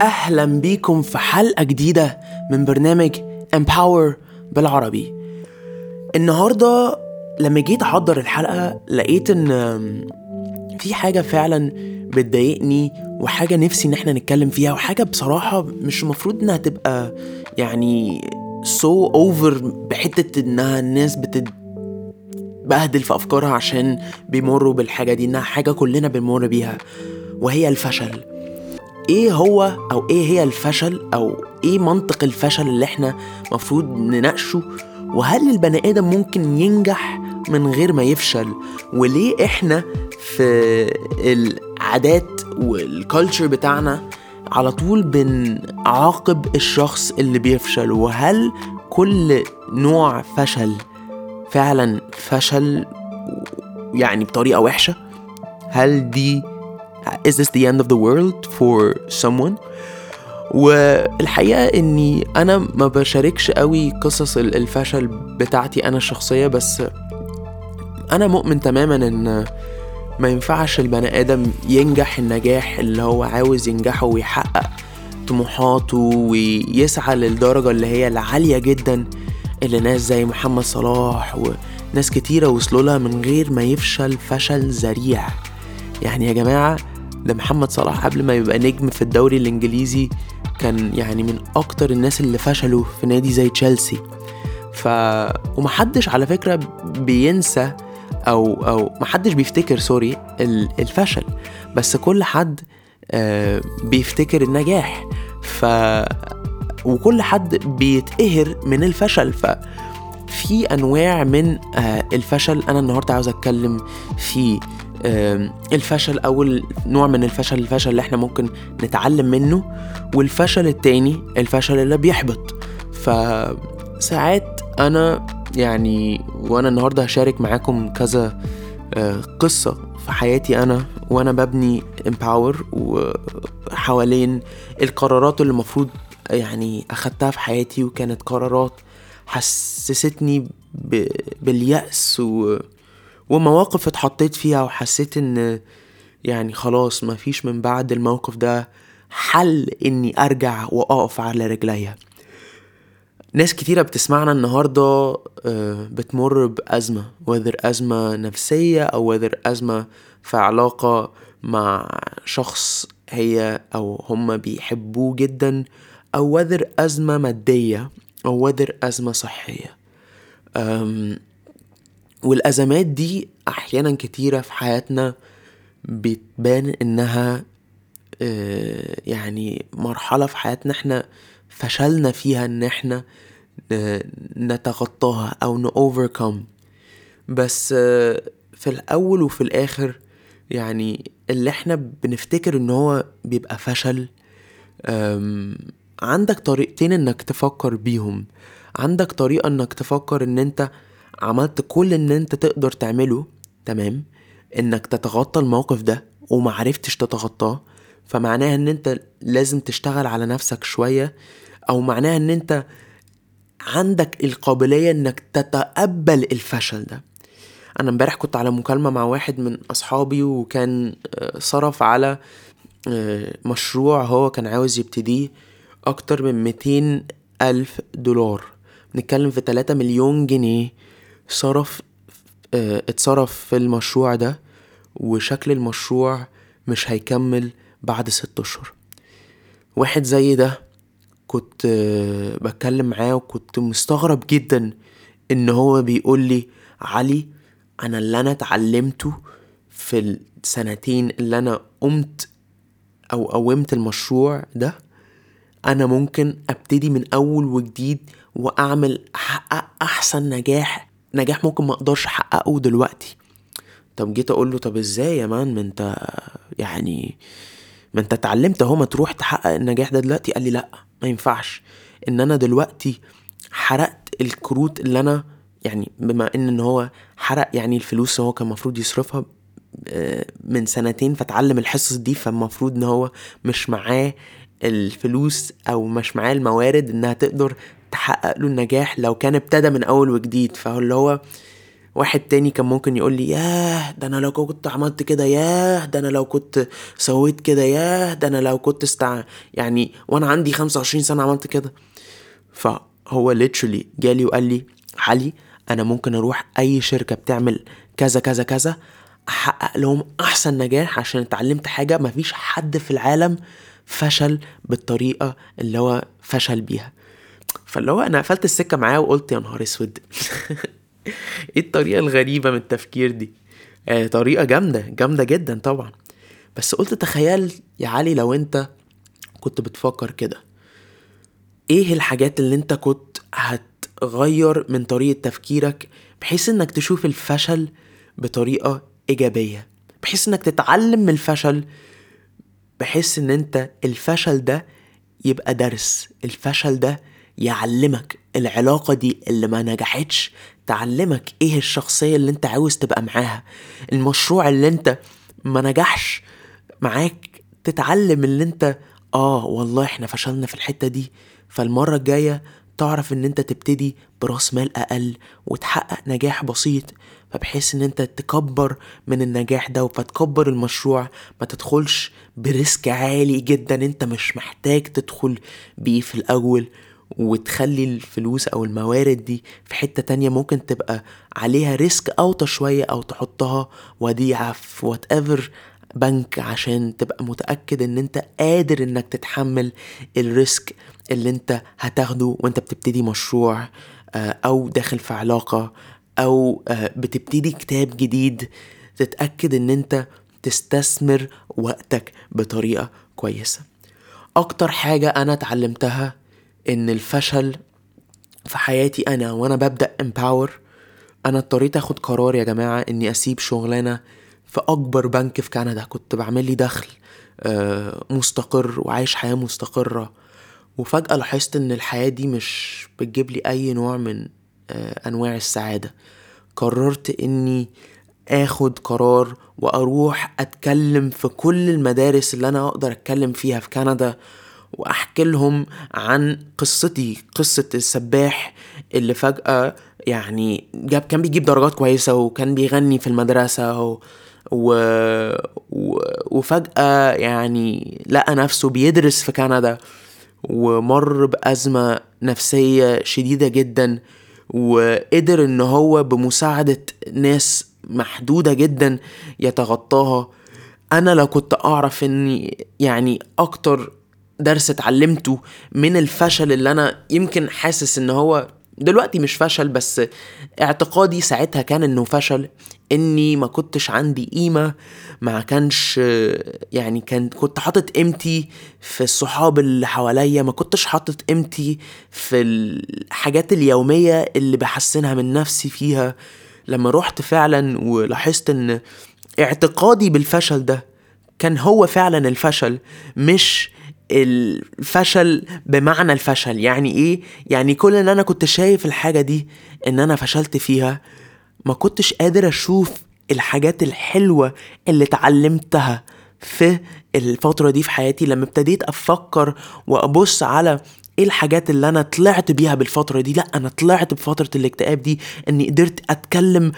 أهلا بيكم في حلقة جديدة من برنامج Empower بالعربي. النهاردة لما جيت أحضر الحلقة لقيت إن في حاجة فعلا بتضايقني وحاجة نفسي إن إحنا نتكلم فيها وحاجة بصراحة مش المفروض إنها تبقى يعني so so over بحتة إنها الناس بتتبهدل في أفكارها عشان بيمروا بالحاجة دي إنها حاجة كلنا بنمر بيها وهي الفشل. إيه هو أو إيه هي الفشل أو إيه منطق الفشل اللي إحنا مفروض نناقشه؟ وهل البني آدم ممكن ينجح من غير ما يفشل؟ وليه إحنا في العادات والكالتشر بتاعنا على طول بنعاقب الشخص اللي بيفشل؟ وهل كل نوع فشل فعلا فشل يعني بطريقة وحشة؟ هل دي is this the end of the world for someone? والحقيقة إني أنا ما بشاركش قوي قصص الفشل بتاعتي أنا الشخصية بس أنا مؤمن تماما إن ما ينفعش البني آدم ينجح النجاح اللي هو عاوز ينجحه ويحقق طموحاته ويسعى للدرجة اللي هي العالية جدا اللي ناس زي محمد صلاح وناس كتيرة وصلوا لها من غير ما يفشل فشل ذريع. يعني يا جماعة ده محمد صلاح قبل ما يبقى نجم في الدوري الإنجليزي كان يعني من أكتر الناس اللي فشلوا في نادي زي تشيلسي. ف ومحدش على فكرة بينسى أو أو محدش بيفتكر سوري الفشل. بس كل حد آه بيفتكر النجاح. ف وكل حد بيتقهر من الفشل. ف في أنواع من آه الفشل. أنا النهارده عاوز أتكلم في الفشل أول نوع من الفشل الفشل اللي إحنا ممكن نتعلم منه والفشل التاني الفشل اللي بيحبط. فساعات أنا يعني وأنا النهاردة هشارك معاكم كذا قصة في حياتي أنا وأنا ببني امباور وحوالين القرارات اللي المفروض يعني أخدتها في حياتي وكانت قرارات حسستني باليأس و ومواقف اتحطيت فيها وحسيت إن يعني خلاص مفيش من بعد الموقف ده حل إني أرجع وأقف على رجليا. ناس كتيرة بتسمعنا النهاردة بتمر بأزمة وذر أزمة نفسية أو وذر أزمة في علاقة مع شخص هي أو هما بيحبوه جدا أو وذر أزمة مادية أو وذر أزمة صحية. والأزمات دي أحيانا كتيرة في حياتنا بتبان إنها يعني مرحلة في حياتنا إحنا فشلنا فيها إن إحنا نتخطاها أو نوفركم بس في الأول وفي الآخر يعني اللي إحنا بنفتكر إن هو بيبقى فشل عندك طريقتين إنك تفكر بيهم. عندك طريقة إنك تفكر إن أنت عملت كل إن أنت تقدر تعمله تمام؟ إنك تتغطى الموقف ده ومعرفتش تتغطاه فمعناها إن أنت لازم تشتغل على نفسك شوية أو معناها إن أنت عندك القابلية إنك تتقبل الفشل ده. أنا إمبارح كنت على مكالمة مع واحد من أصحابي وكان صرف على مشروع هو كان عاوز يبتديه أكتر من 200 ألف دولار. بنتكلم في 3 مليون جنيه. صرف آه اتصرف في المشروع ده وشكل المشروع مش هيكمل بعد ست أشهر. واحد زي ده كنت آه بتكلم معاه وكنت مستغرب جدا إن هو بيقول لي علي أنا اللي أنا اتعلمته في السنتين اللي أنا قمت أو قومت المشروع ده أنا ممكن أبتدي من أول وجديد وأعمل أحقق أحسن نجاح نجاح ممكن ما أقدرش احققه دلوقتي. طب جيت أقول له طب إزاي يا مان؟ ما انت يعني ما انت اتعلمت اهو ما تروح تحقق النجاح ده دلوقتي؟ قال لي لا ما ينفعش. ان أنا دلوقتي حرقت الكروت اللي أنا يعني بما ان إن هو حرق يعني الفلوس هو كان المفروض يصرفها من سنتين فتعلم الحصص دي فالمفروض ان هو مش معاه الفلوس أو مش معاه الموارد انها تقدر تحقق له النجاح لو كان ابتدى من أول وجديد. فهو اللي هو واحد تاني كان ممكن يقول لي ياه ده أنا لو كنت عملت كده ياه ده أنا لو كنت سويت كده ياه ده أنا لو كنت استع يعني وأنا عندي 25 سنة عملت كده. فهو literally جالي وقال لي علي أنا ممكن أروح أي شركة بتعمل كذا كذا كذا أحقق لهم أحسن نجاح عشان اتعلمت حاجة مفيش حد في العالم فشل بالطريقة اللي هو فشل بيها. فاللي هو أنا قفلت السكة معاه وقلت يا نهار أسود. إيه الطريقة الغريبة من التفكير دي؟ آه طريقة جامدة جامدة جدا طبعا. بس قلت تخيل يا علي لو أنت كنت بتفكر كده. إيه الحاجات اللي أنت كنت هتغير من طريقة تفكيرك بحيث إنك تشوف الفشل بطريقة إيجابية؟ بحيث إنك تتعلم من الفشل بحيث إن أنت الفشل ده يبقى درس. الفشل ده يعلمك العلاقة دي اللي ما نجحتش تعلمك إيه الشخصية اللي أنت عاوز تبقى معاها. المشروع اللي أنت ما نجحش معاك تتعلم اللي أنت آه والله إحنا فشلنا في الحتة دي فالمرة الجاية تعرف إن أنت تبتدي برأس مال أقل وتحقق نجاح بسيط فبحيث إن أنت تكبر من النجاح ده فتكبر المشروع ما تدخلش ب risk عالي جدا. أنت مش محتاج تدخل بيه في الأول. وتخلي الفلوس أو الموارد دي في حتة تانية ممكن تبقى عليها risk أوطى شوية أو تحطها وديعة في whatever بنك عشان تبقى متأكد إن أنت قادر إنك تتحمل ال risk اللي أنت هتاخده وأنت بتبتدي مشروع أو داخل في علاقة أو بتبتدي كتاب جديد. تتأكد إن أنت تستثمر وقتك بطريقة كويسة. أكتر حاجة أنا اتعلمتها إن الفشل في حياتي أنا وأنا ببدأ امباور أنا اضطريت آخد قرار يا جماعة إني أسيب شغلانة في أكبر بنك في كندا. كنت بعمل لي دخل مستقر وعايش حياة مستقرة. وفجأة لاحظت إن الحياة دي مش بتجيب لي أي نوع من أنواع السعادة. قررت إني آخد قرار وأروح أتكلم في كل المدارس اللي أنا أقدر أتكلم فيها في كندا. وأحكي لهم عن قصتي قصة السباح اللي فجأة يعني جاب كان بيجيب درجات كويسة وكان بيغني في المدرسة و... و... و... وفجأة يعني لقى نفسه بيدرس في كندا ومر بأزمة نفسية شديدة جدا وقدر إن هو بمساعدة ناس محدودة جدا يتغطاها. أنا لو كنت أعرف إني يعني أكتر درس اتعلمته من الفشل اللي أنا يمكن حاسس إن هو دلوقتي مش فشل بس اعتقادي ساعتها كان إنه فشل إني ما كنتش عندي قيمة ما كانش يعني كان كنت حاطط قيمتي في الصحاب اللي حواليا ما كنتش حاطط قيمتي في الحاجات اليومية اللي بحسنها من نفسي فيها. لما رحت فعلا ولاحظت إن اعتقادي بالفشل ده كان هو فعلا الفشل مش الفشل بمعنى الفشل. يعني إيه؟ يعني كل ان أنا كنت شايف الحاجة دي إن أنا فشلت فيها ما كنتش قادر أشوف الحاجات الحلوة اللي اتعلمتها في الفترة دي في حياتي. لما ابتديت أفكر وأبص على إيه الحاجات اللي أنا طلعت بيها بالفترة دي لأ أنا طلعت بفترة الاكتئاب دي إني قدرت أتكلم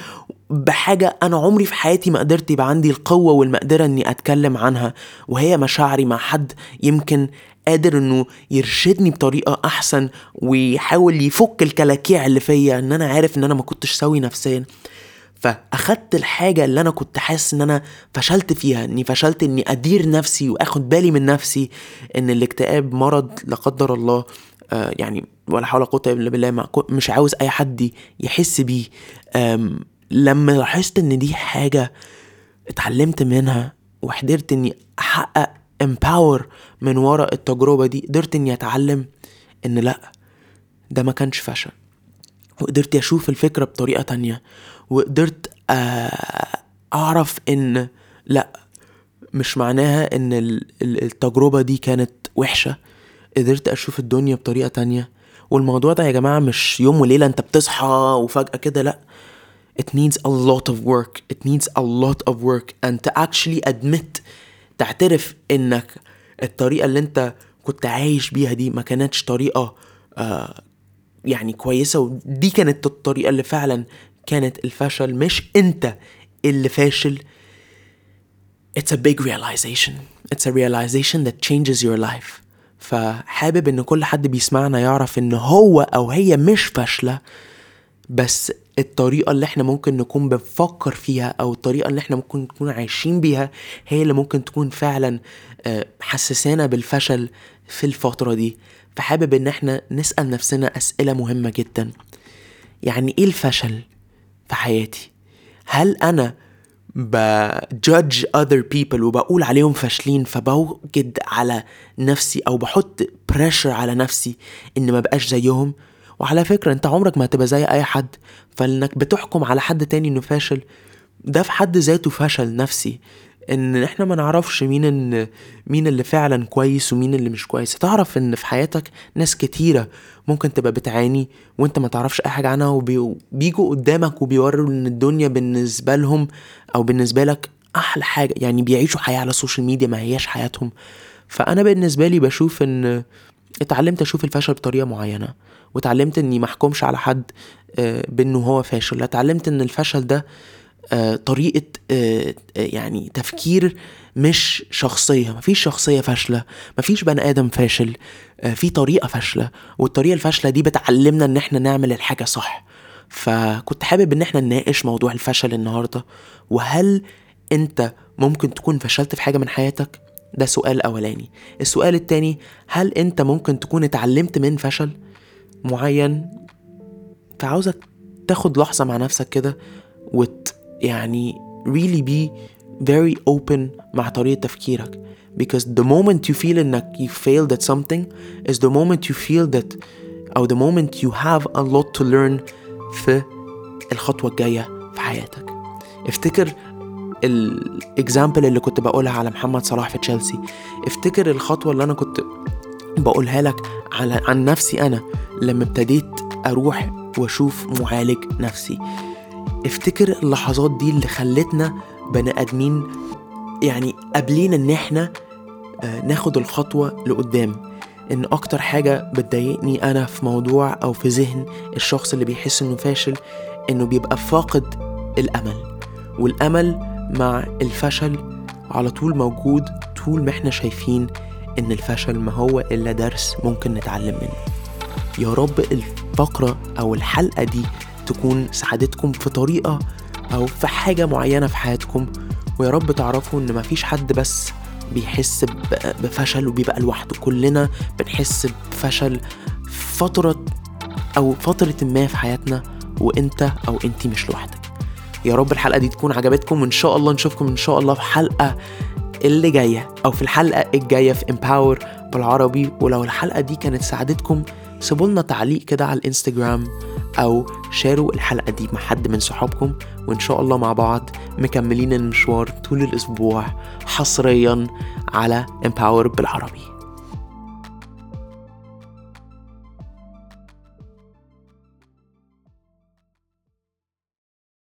بحاجة أنا عمري في حياتي ما قدرت يبقى عندي القوة والمقدرة إني أتكلم عنها وهي مشاعري مع حد يمكن قادر إنه يرشدني بطريقة أحسن ويحاول يفك الكلاكيع اللي فيا إن أنا عارف إن أنا ما كنتش سوي نفسيا. فأخدت الحاجة اللي أنا كنت حاسس إن أنا فشلت فيها إني فشلت إني أدير نفسي وآخد بالي من نفسي إن الاكتئاب مرض لا قدر الله آه يعني ولا حول ولا قوة إلا بالله مش عاوز أي حد يحس بيه. لما لاحظت إن دي حاجة اتعلمت منها وقدرت إني أحقق امباور من ورا التجربة دي قدرت إني أتعلم إن لأ ده ما كانش فشل وقدرت أشوف الفكرة بطريقة تانية. وقدرت أعرف إن لأ مش معناها إن التجربة دي كانت وحشة. قدرت أشوف الدنيا بطريقة تانية. والموضوع ده يا جماعة مش يوم وليلة أنت بتصحى وفجأة كده لأ. It needs a lot of work. It needs a lot of work. And to actually admit تعترف إنك الطريقة اللي أنت كنت عايش بيها دي ما كانتش طريقة آه يعني كويسة. ودي كانت الطريقة اللي فعلا كانت الفشل مش أنت اللي فاشل. It's a big realization. It's a realization that changes your life. فحابب إن كل حد بيسمعنا يعرف إن هو أو هي مش فاشلة. بس الطريقة اللي إحنا ممكن نكون بنفكر فيها أو الطريقة اللي إحنا ممكن نكون عايشين بيها هي اللي ممكن تكون فعلا آه، حسسانا بالفشل في الفترة دي. فحابب إن إحنا نسأل نفسنا أسئلة مهمة جدا. يعني إيه الفشل في حياتي؟ هل أنا بجudge other people وبقول عليهم فاشلين فبوجد على نفسي أو بحط pressure على نفسي إن ما بقاش زيهم؟ وعلى فكرة انت عمرك ما هتبقى زي أي حد فإنك بتحكم على حد تاني إنه فاشل ده في حد ذاته فشل نفسي إن إحنا ما نعرفش مين إن مين اللي فعلا كويس ومين اللي مش كويس. تعرف إن في حياتك ناس كتيرة ممكن تبقى بتعاني وأنت ما تعرفش أي حاجة عنها وبيجوا قدامك وبيوروا إن الدنيا بالنسبة لهم أو بالنسبة لك أحلى حاجة يعني بيعيشوا حياة على السوشيال ميديا ما هياش حياتهم. فأنا بالنسبة لي بشوف إن اتعلمت أشوف الفشل بطريقة معينة واتعلمت إني محكمش على حد آه، بإنه هو فاشل. اتعلمت إن الفشل ده آه، طريقة آه، يعني تفكير مش شخصية. مفيش شخصية فاشلة مفيش بني آدم فاشل في طريقة فاشلة والطريقة الفاشلة دي بتعلمنا إن إحنا نعمل الحاجة صح. فكنت حابب إن إحنا نناقش موضوع الفشل النهاردة وهل أنت ممكن تكون فشلت في حاجة من حياتك؟ ده سؤال أولاني. السؤال التاني هل أنت ممكن تكون اتعلمت من فشل معين؟ فعاوزك تاخد لحظة مع نفسك كده وت يعني really be very open مع طريقة تفكيرك. Because the moment you feel إنك you failed at something is the moment you feel that أو the moment you have a lot to learn في الخطوة الجاية في حياتك. افتكر الاكزامبل اللي كنت بقولها على محمد صلاح في تشيلسي. افتكر الخطوة اللي أنا كنت بقولها لك على عن نفسي أنا لما ابتديت أروح وأشوف معالج نفسي. افتكر اللحظات دي اللي خلتنا بني آدمين يعني قابلين إن إحنا آه، ناخد الخطوة لقدام. إن أكتر حاجة بتضايقني أنا في موضوع أو في ذهن الشخص اللي بيحس إنه فاشل إنه بيبقى فاقد الأمل. والأمل مع الفشل على طول موجود طول ما إحنا شايفين إن الفشل ما هو إلا درس ممكن نتعلم منه. يا رب الفقرة أو الحلقة دي تكون ساعدتكم في طريقة أو في حاجة معينة في حياتكم ويا رب تعرفوا إن مفيش حد بس بيحس بفشل وبيبقى لوحده. كلنا بنحس بفشل فترة أو فترة ما في حياتنا وإنت أو إنتي مش لوحدك. يا رب الحلقة دي تكون عجبتكم. وإن شاء الله نشوفكم إن شاء الله في حلقة اللي جاية أو في الحلقة الجاية في Empower بالعربي. ولو الحلقة دي كانت ساعدتكم سيبوا لنا تعليق كده على الإنستجرام أو شاروا الحلقة دي مع حد من صحابكم. وإن شاء الله مع بعض مكملين المشوار طول الأسبوع حصريا على Empower بالعربي.